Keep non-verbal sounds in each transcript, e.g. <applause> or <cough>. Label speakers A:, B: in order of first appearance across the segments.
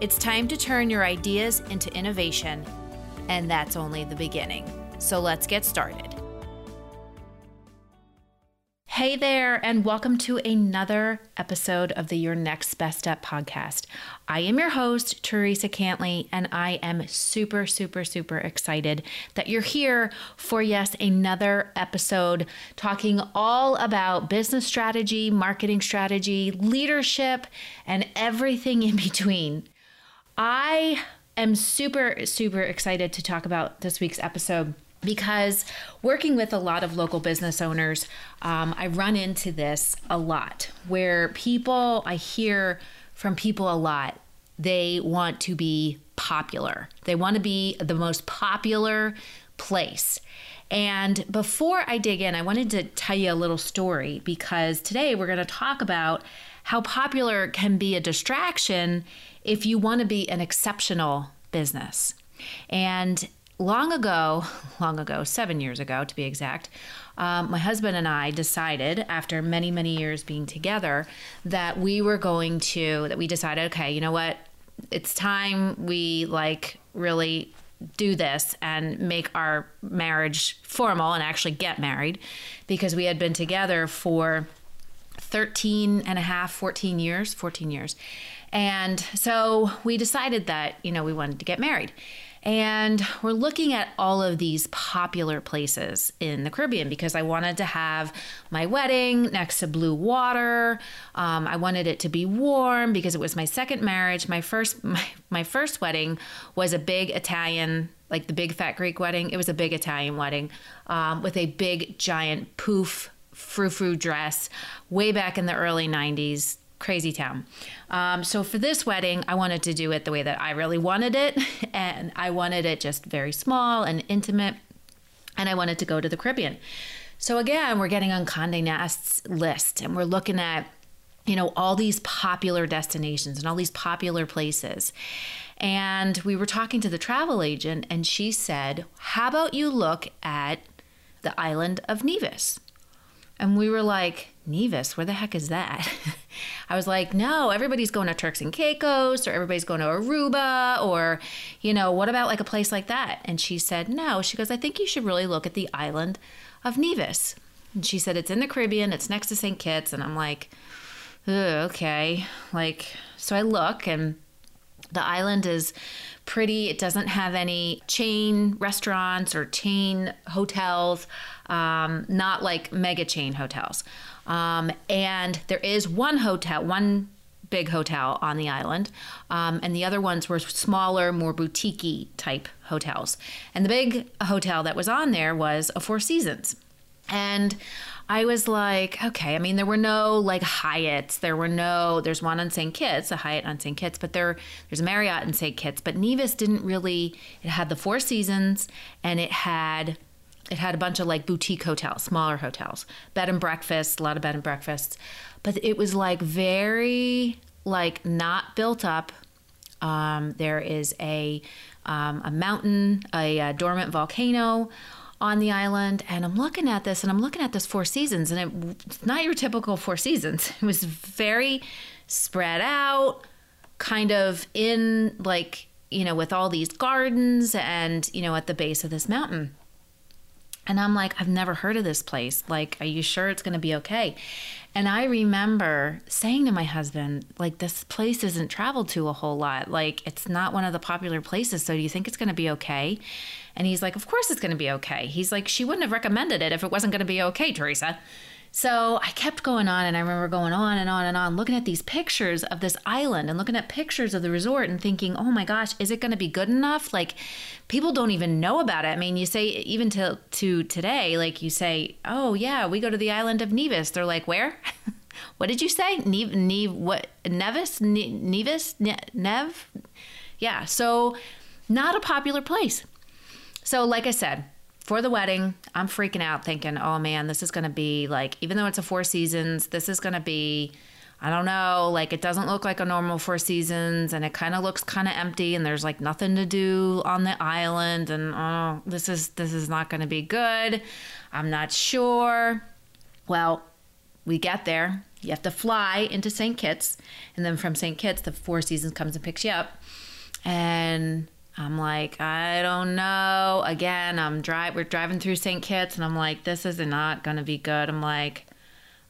A: It's time to turn your ideas into innovation, and that's only the beginning. So let's get started. Hey there, and welcome to another episode of the Your Next Best Step podcast. I am your host, Teresa Cantley, and I am super, super, super excited that you're here for, yes, another episode talking all about business strategy, marketing strategy, leadership, and everything in <laughs> between. I am super, super excited to talk about this week's episode because working with a lot of local business owners, um, I run into this a lot where people, I hear from people a lot, they want to be popular. They want to be the most popular place. And before I dig in, I wanted to tell you a little story because today we're going to talk about how popular can be a distraction if you want to be an exceptional business. And long ago, <laughs> long ago, seven years ago to be exact, um, my husband and I decided, after many, many years being together, that we were going to, that we decided, okay, you know what? It's time we like really do this and make our marriage formal and actually get married because we had been together for 13 and a half, 14 years, 14 years. And so we decided that, you know, we wanted to get married. And we're looking at all of these popular places in the Caribbean because I wanted to have my wedding next to blue water. Um, I wanted it to be warm because it was my second marriage. My first <laughs> my, my first wedding was a big Italian, like the big fat Greek wedding. It was a big Italian wedding um, with a big giant poof frou frou dress way back in the early 90s crazy town. Um, so for this wedding, I wanted to do it the way that I really wanted it, <laughs> and I wanted it just very small and intimate, and I wanted to go to the Caribbean. So again, we're getting on Condé Nast's list, and we're looking at you know all these popular destinations and all these popular places. And we were talking to the travel agent, and she said, "How about you look at the island of Nevis?" And we were like, Nevis, where the heck is that? <laughs> I was like, no, everybody's going to Turks and Caicos or everybody's going to Aruba or, you know, what about like a place like that? And she said, no. She goes, I think you should really look at the island of Nevis. And she said, it's in the Caribbean, it's next to St. Kitts. And I'm like, okay. Like, so I look and the island is pretty. It doesn't have any chain restaurants or chain hotels, um, not like mega chain hotels. Um, and there is one hotel, one big hotel on the island, um, and the other ones were smaller, more boutique type hotels. And the big hotel that was on there was a Four Seasons. And I was like, okay. I mean, there were no like Hyatts. There were no. There's one on St. Kitts, a Hyatt on St. Kitts, but there there's a Marriott in St. Kitts. But Nevis didn't really. It had the Four Seasons, and it had it had a bunch of like boutique hotels, smaller hotels, bed and breakfast, a lot of bed and breakfasts. But it was like very like not built up. Um, there is a um, a mountain, a, a dormant volcano on the island and I'm looking at this and I'm looking at this Four Seasons and it, it's not your typical Four Seasons. <laughs> It was very spread out, kind of in like, you know, with all these gardens and, you know, at the base of this mountain. And I'm like, I've never heard of this place. Like, are you sure it's going to be okay? And I remember saying to my husband, like, this place isn't traveled to a whole lot. Like, it's not one of the popular places. So do you think it's going to be okay? And he's like, Of course it's going to be okay. He's like, She wouldn't have recommended it if it wasn't going to be okay, Teresa. So I kept going on, and I remember going on and on and on, looking at these pictures of this island and looking at pictures of the resort and thinking, oh my gosh, is it going to be good enough? Like, people don't even know about it. I mean, you say, even to, to today, like you say, oh yeah, we go to the island of Nevis. They're like, where? <laughs> what did you say? Neve, what? Nevis? Ne- Nevis? Ne- Nev? Yeah. So, not a popular place. So, like I said, for the wedding, I'm freaking out thinking, oh man, this is going to be like, even though it's a Four Seasons, this is going to be, I don't know, like it doesn't look like a normal Four Seasons and it kind of looks kind of empty and there's like nothing to do on the island. And oh, this is, this is not going to be good. I'm not sure. Well, we get there. You have to fly into St. Kitts. And then from St. Kitts, the Four Seasons comes and picks you up. And I'm like, I don't know. Again, I'm drive. We're driving through St. Kitts, and I'm like, this is not to be good. I'm like,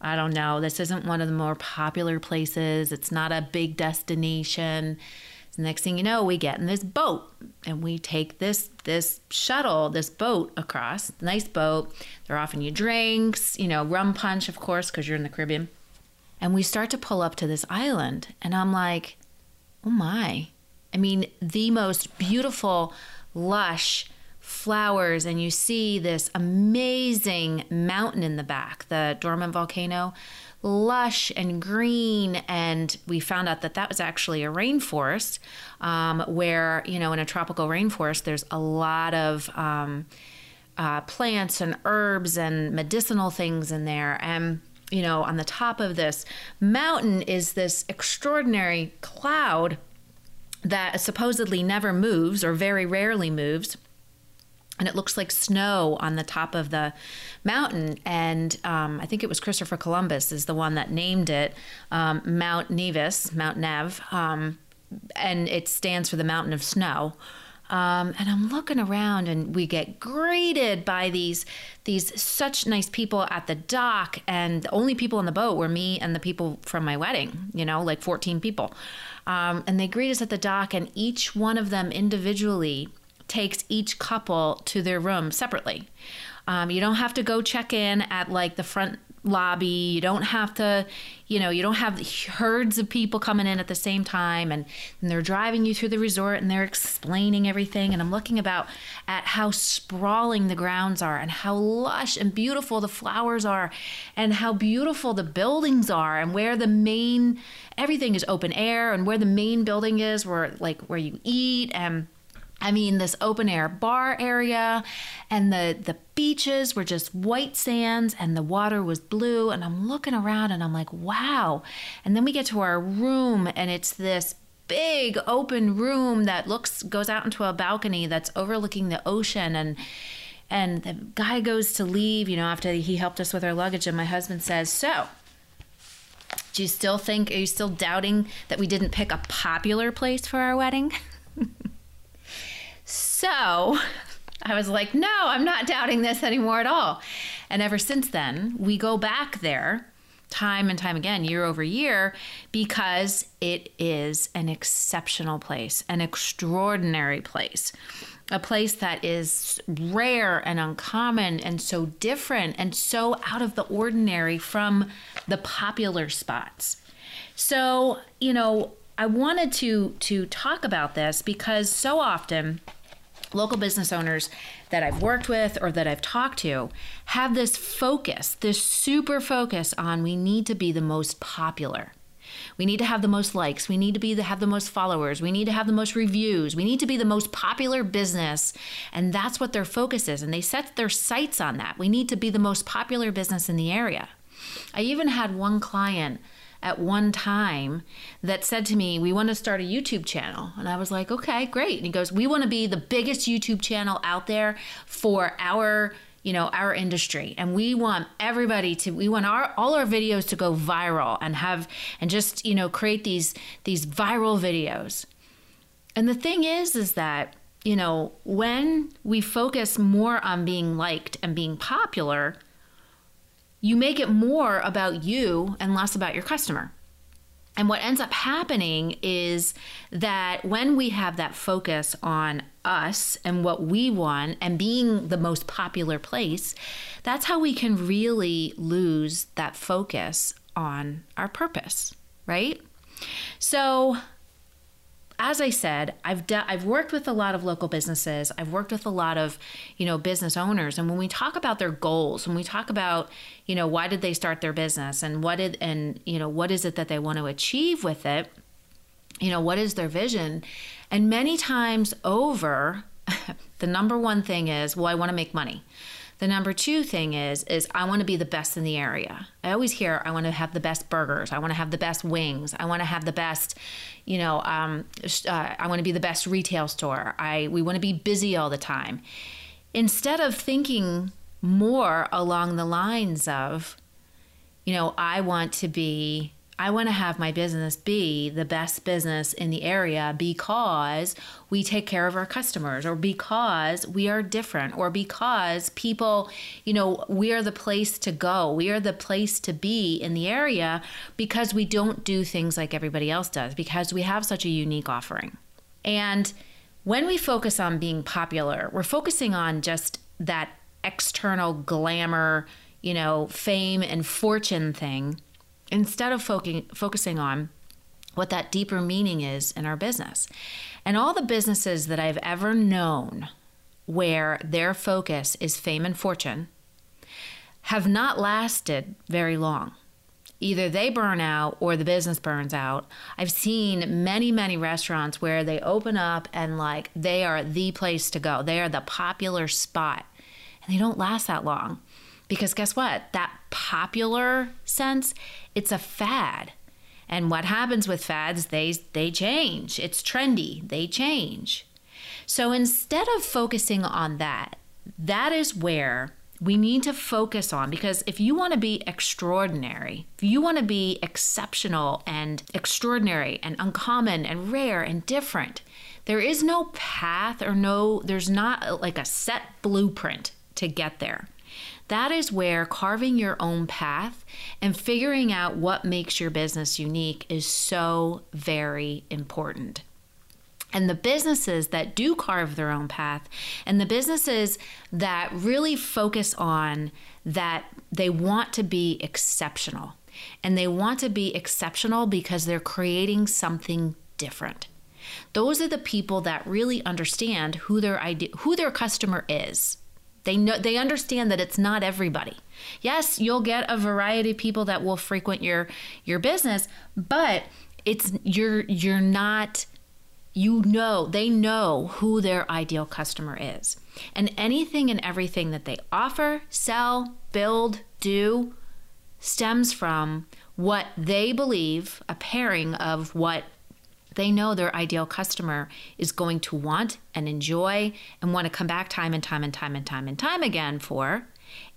A: I don't know. This isn't one of the more popular places. It's not a big destination. The next thing you know, we get in this boat and we take this this shuttle, this boat across. Nice boat. They're offering you drinks, you know, rum punch, of course, because you're in the Caribbean. And we start to pull up to this island, and I'm like, oh my, I mean, the most beautiful, lush flowers, and you see this amazing mountain in the back, the dormant volcano, lush and green. And we found out that that was actually a rainforest, um, where, you know, in a tropical rainforest, there's a lot of. Um, uh, plants and herbs and medicinal things in there. And you know, on the top of this mountain is this extraordinary cloud that supposedly never moves or very rarely moves. And it looks like snow on the top of the mountain. And um, I think it was Christopher Columbus is the one that named it um, Mount Nevis, Mount Nev, um, and it stands for the Mountain of Snow. Um, and I'm looking around, and we get greeted by these these such nice people at the dock, and the only people on the boat were me and the people from my wedding. You know, like 14 people. Um, and they greet us at the dock, and each one of them individually takes each couple to their room separately. Um, you don't have to go check in at like the front lobby. You don't have to, you know, you don't have herds of people coming in at the same time and, and they're driving you through the resort and they're explaining everything. And I'm looking about at how sprawling the grounds are and how lush and beautiful the flowers are and how beautiful the buildings are and where the main everything is open air and where the main building is where like where you eat and I mean, this open air bar area and the, the beaches were just white sands and the water was blue. And I'm looking around and I'm like, wow. And then we get to our room and it's this big open room that looks goes out into a balcony that's overlooking the ocean and and the guy goes to leave you know after he helped us with our luggage and my husband says so do you still think are you still doubting that we didn't pick a popular place for our wedding <laughs> So <laughs> I was like, no, I'm not doubting this anymore at all. And ever since then, we go back there time and time again, year over year, because it is an exceptional place, an extraordinary place, a place that is rare and uncommon and so different and so out of the ordinary from the popular spots. So, you know, I wanted to to talk about this because so often local business owners that I've worked with or that I've talked to have this focus, this super focus on we need to be the most popular. We need to have the most likes. We need to be the, have the most followers. We need to have the most reviews. We need to be the most popular business. And that's what their focus is. And they set their sights on that. We need to be the most popular business in the area. I even had one client at one time that said to me, We want to start a YouTube channel. And I was like, Okay, great. And he goes, We want to be the biggest YouTube channel out there for our you know our industry and we want everybody to we want our all our videos to go viral and have and just you know create these these viral videos and the thing is is that you know when we focus more on being liked and being popular you make it more about you and less about your customer. And what ends up happening is that when we have that focus on us and what we want and being the most popular place, that's how we can really lose that focus on our purpose, right? So, as I said, I've I've worked with a lot of local businesses. I've worked with a lot of, you know, business owners and when we talk about their goals, when we talk about, you know, why did they start their business and what did and, you know, what is it that they want to achieve with it? you know, what is their vision? And many times over, <laughs> the number one thing is, well, I want to make money. The number two thing is is I want to be the best in the area. I always hear I want to have the best burgers. I want to have the best wings. I want to have the best, you know, um, uh, I want to be the best retail store. I we want to be busy all the time. Instead of thinking more along the lines of, you know, I want to be I want to have my business be the best business in the area because we take care of our customers or because we are different or because people, you know, we are the place to go. We are the place to be in the area because we don't do things like everybody else does because we have such a unique offering. And when we focus on being popular, we're focusing on just that external glamour, you know, fame and fortune thing instead of fo- focusing on what that deeper meaning is in our business. And all the businesses that I've ever known where their focus is fame and fortune have not lasted very long. Either they burn out or the business burns out. I've seen many, many restaurants where they open up and like they are the place to go. They are the popular spot and they don't last that long. Because guess what? That popular sense, it's a fad. And what happens with fads, they they change. It's trendy. They change. So instead of focusing on that, that is where we need to focus on because if you want to be extraordinary, if you want to be exceptional and extraordinary and uncommon and rare and different, there is no path or no, there's not like a set blueprint to get there. That is where carving your own path and figuring out what makes your business unique is so very important. And the businesses that do carve their own path and the businesses that really focus on that they want to be exceptional. And they want to be exceptional because they're creating something different. Those are the people that really understand who their idea, who their customer is. They know they understand that it's not everybody. Yes, you'll get a variety of people that will frequent your your business, but it's you're you're not you know, they know who their ideal customer is. And anything and everything that they offer, sell, build, do stems from what they believe, a pairing of what they know their ideal customer is going to want and enjoy and want to come back time and time and time and time and time again for,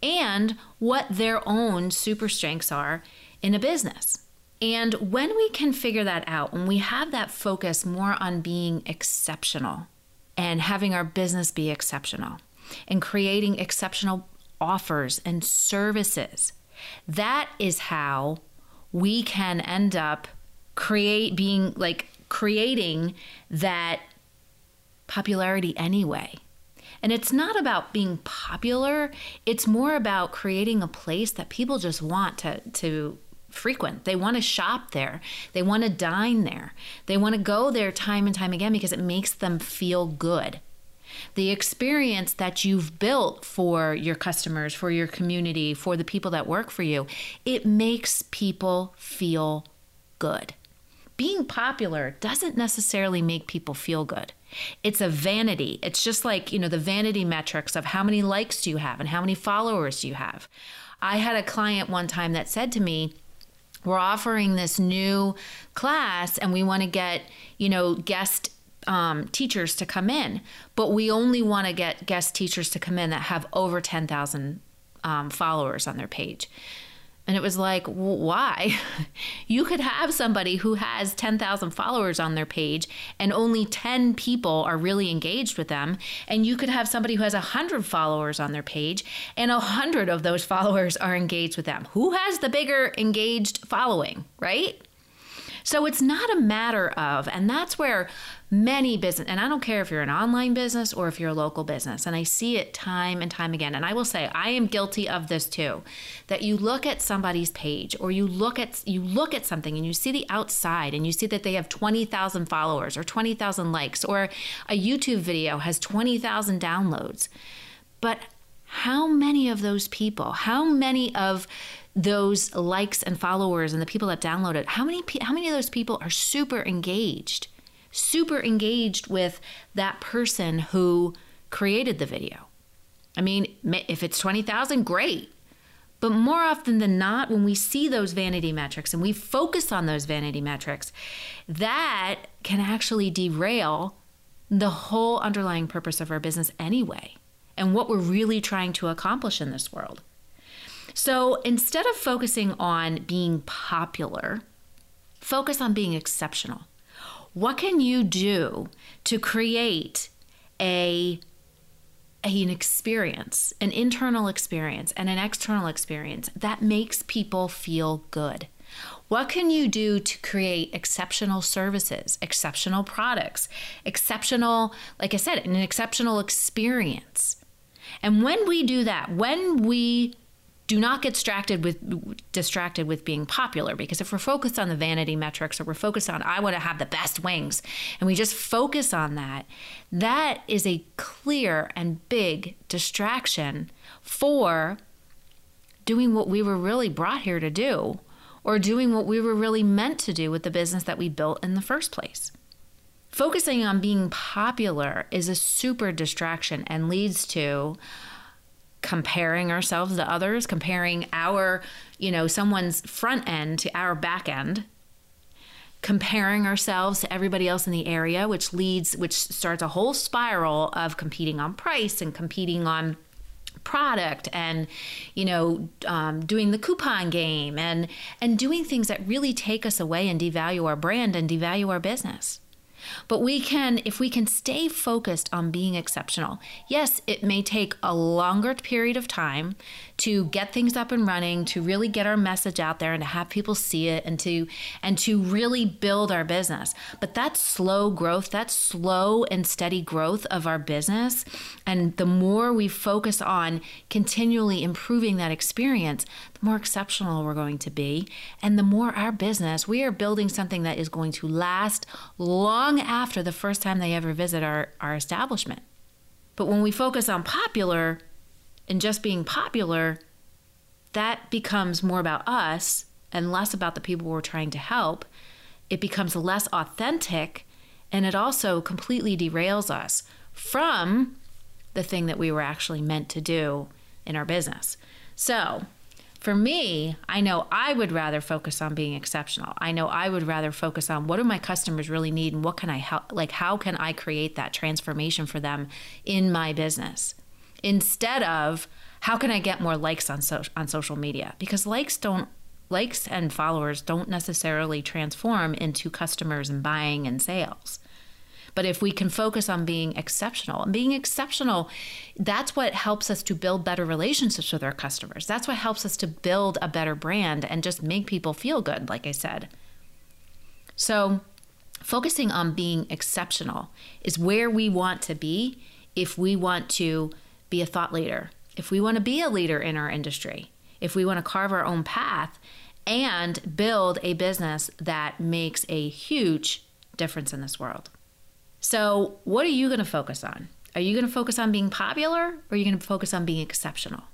A: and what their own super strengths are in a business. And when we can figure that out, when we have that focus more on being exceptional and having our business be exceptional and creating exceptional offers and services, that is how we can end up create being like creating that popularity anyway. And it's not about being popular, it's more about creating a place that people just want to, to frequent. They want to shop there, they want to dine there, they want to go there time and time again because it makes them feel good. The experience that you've built for your customers, for your community, for the people that work for you, it makes people feel good being popular doesn't necessarily make people feel good. It's a vanity. It's just like, you know, the vanity metrics of how many likes do you have and how many followers do you have. I had a client one time that said to me, we're offering this new class and we want to get, you know, guest um, teachers to come in, but we only want to get guest teachers to come in that have over 10,000 um, followers on their page. And it was like, why? <laughs> you could have somebody who has 10,000 followers on their page and only 10 people are really engaged with them. And you could have somebody who has 100 followers on their page and 100 of those <laughs> followers are engaged with them. Who has the bigger engaged following, right? So it's not a matter of, and that's where many business, and I don't care if you're an online business or if you're a local business, and I see it time and time again. And I will say, I am guilty of this too. That you look at somebody's page or you look at you look at something and you see the outside and you see that they have 20,000 followers or 20,000 likes or a YouTube video has 20,000 downloads. But how many of those people, how many of those likes and followers and the people that download it, how many how many of those people are super engaged? Super engaged with that person who created the video. I mean, if it's 20,000, great. But more often than not, when we see those vanity metrics and we focus on those vanity metrics, that can actually derail the whole underlying purpose of our business anyway and what we're really trying to accomplish in this world. So instead of focusing on being popular, focus on being exceptional. What can you do to create a an experience, an internal experience, and an external experience that makes people feel good. What can you do to create exceptional services, exceptional products, exceptional, like I said, an exceptional experience? And when we do that, when we do not get distracted with distracted with being popular because if we're focused on the vanity metrics or we're focused on I want to have the best wings and we just focus on that that is a clear and big distraction for doing what we were really brought here to do or doing what we were really meant to do with the business that we built in the first place. Focusing on being popular is a super distraction and leads to comparing ourselves to others, comparing our, you know, someone's front end to our back end, comparing ourselves to everybody else in the area, which leads, which starts a whole spiral of competing on price and competing on product and you know um, doing the coupon game and and doing things that really take us away and devalue our brand and devalue our business but we can, if we can stay focused on being exceptional, yes, it may take a longer period of time to get things up and running, to really get our message out there and to have people see it and to and to really build our business. But that slow growth, that slow and steady growth of our business, and the more we focus on continually improving that experience, the more exceptional we're going to be. And the more our business, we are building something that is going to last long after the first time they ever visit our, our establishment. But when we focus on popular, and just being popular, that becomes more about us and less about the people we're trying to help. It becomes less authentic and it also completely derails us from the thing that we were actually meant to do in our business. So, for me, I know I would rather focus on being exceptional. I know I would rather focus on what do my customers really need and what can I help like how can I create that transformation for them in my business instead of how can I get more likes on so, on social media because likes don't likes and followers don't necessarily transform into customers and buying and sales. But if we can focus on being exceptional and being exceptional, that's what helps us to build better relationships with our customers. That's what helps us to build a better brand and just make people feel good, like I said. So, focusing on being exceptional is where we want to be if we want to be a thought leader, if we want to be a leader in our industry, if we want to carve our own path and build a business that makes a huge difference in this world. So, what are you going to focus on? Are you going to focus on being popular or are you going to focus on being exceptional?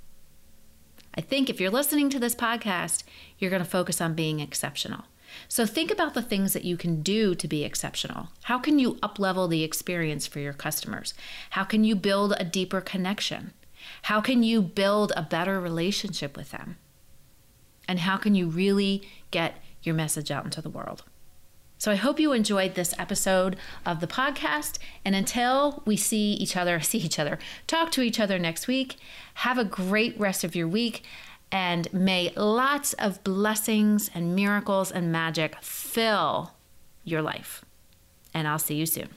A: I think if you're listening to this podcast, you're going to focus on being exceptional. So think about the things that you can do to be exceptional. How can you uplevel the experience for your customers? How can you build a deeper connection? How can you build a better relationship with them? And how can you really get your message out into the world? So I hope you enjoyed this episode of the podcast. And until we see each other, <laughs> see each other, talk to each other next week, have a great rest of your week. And may lots of blessings and miracles and magic fill your life. And I'll see you soon.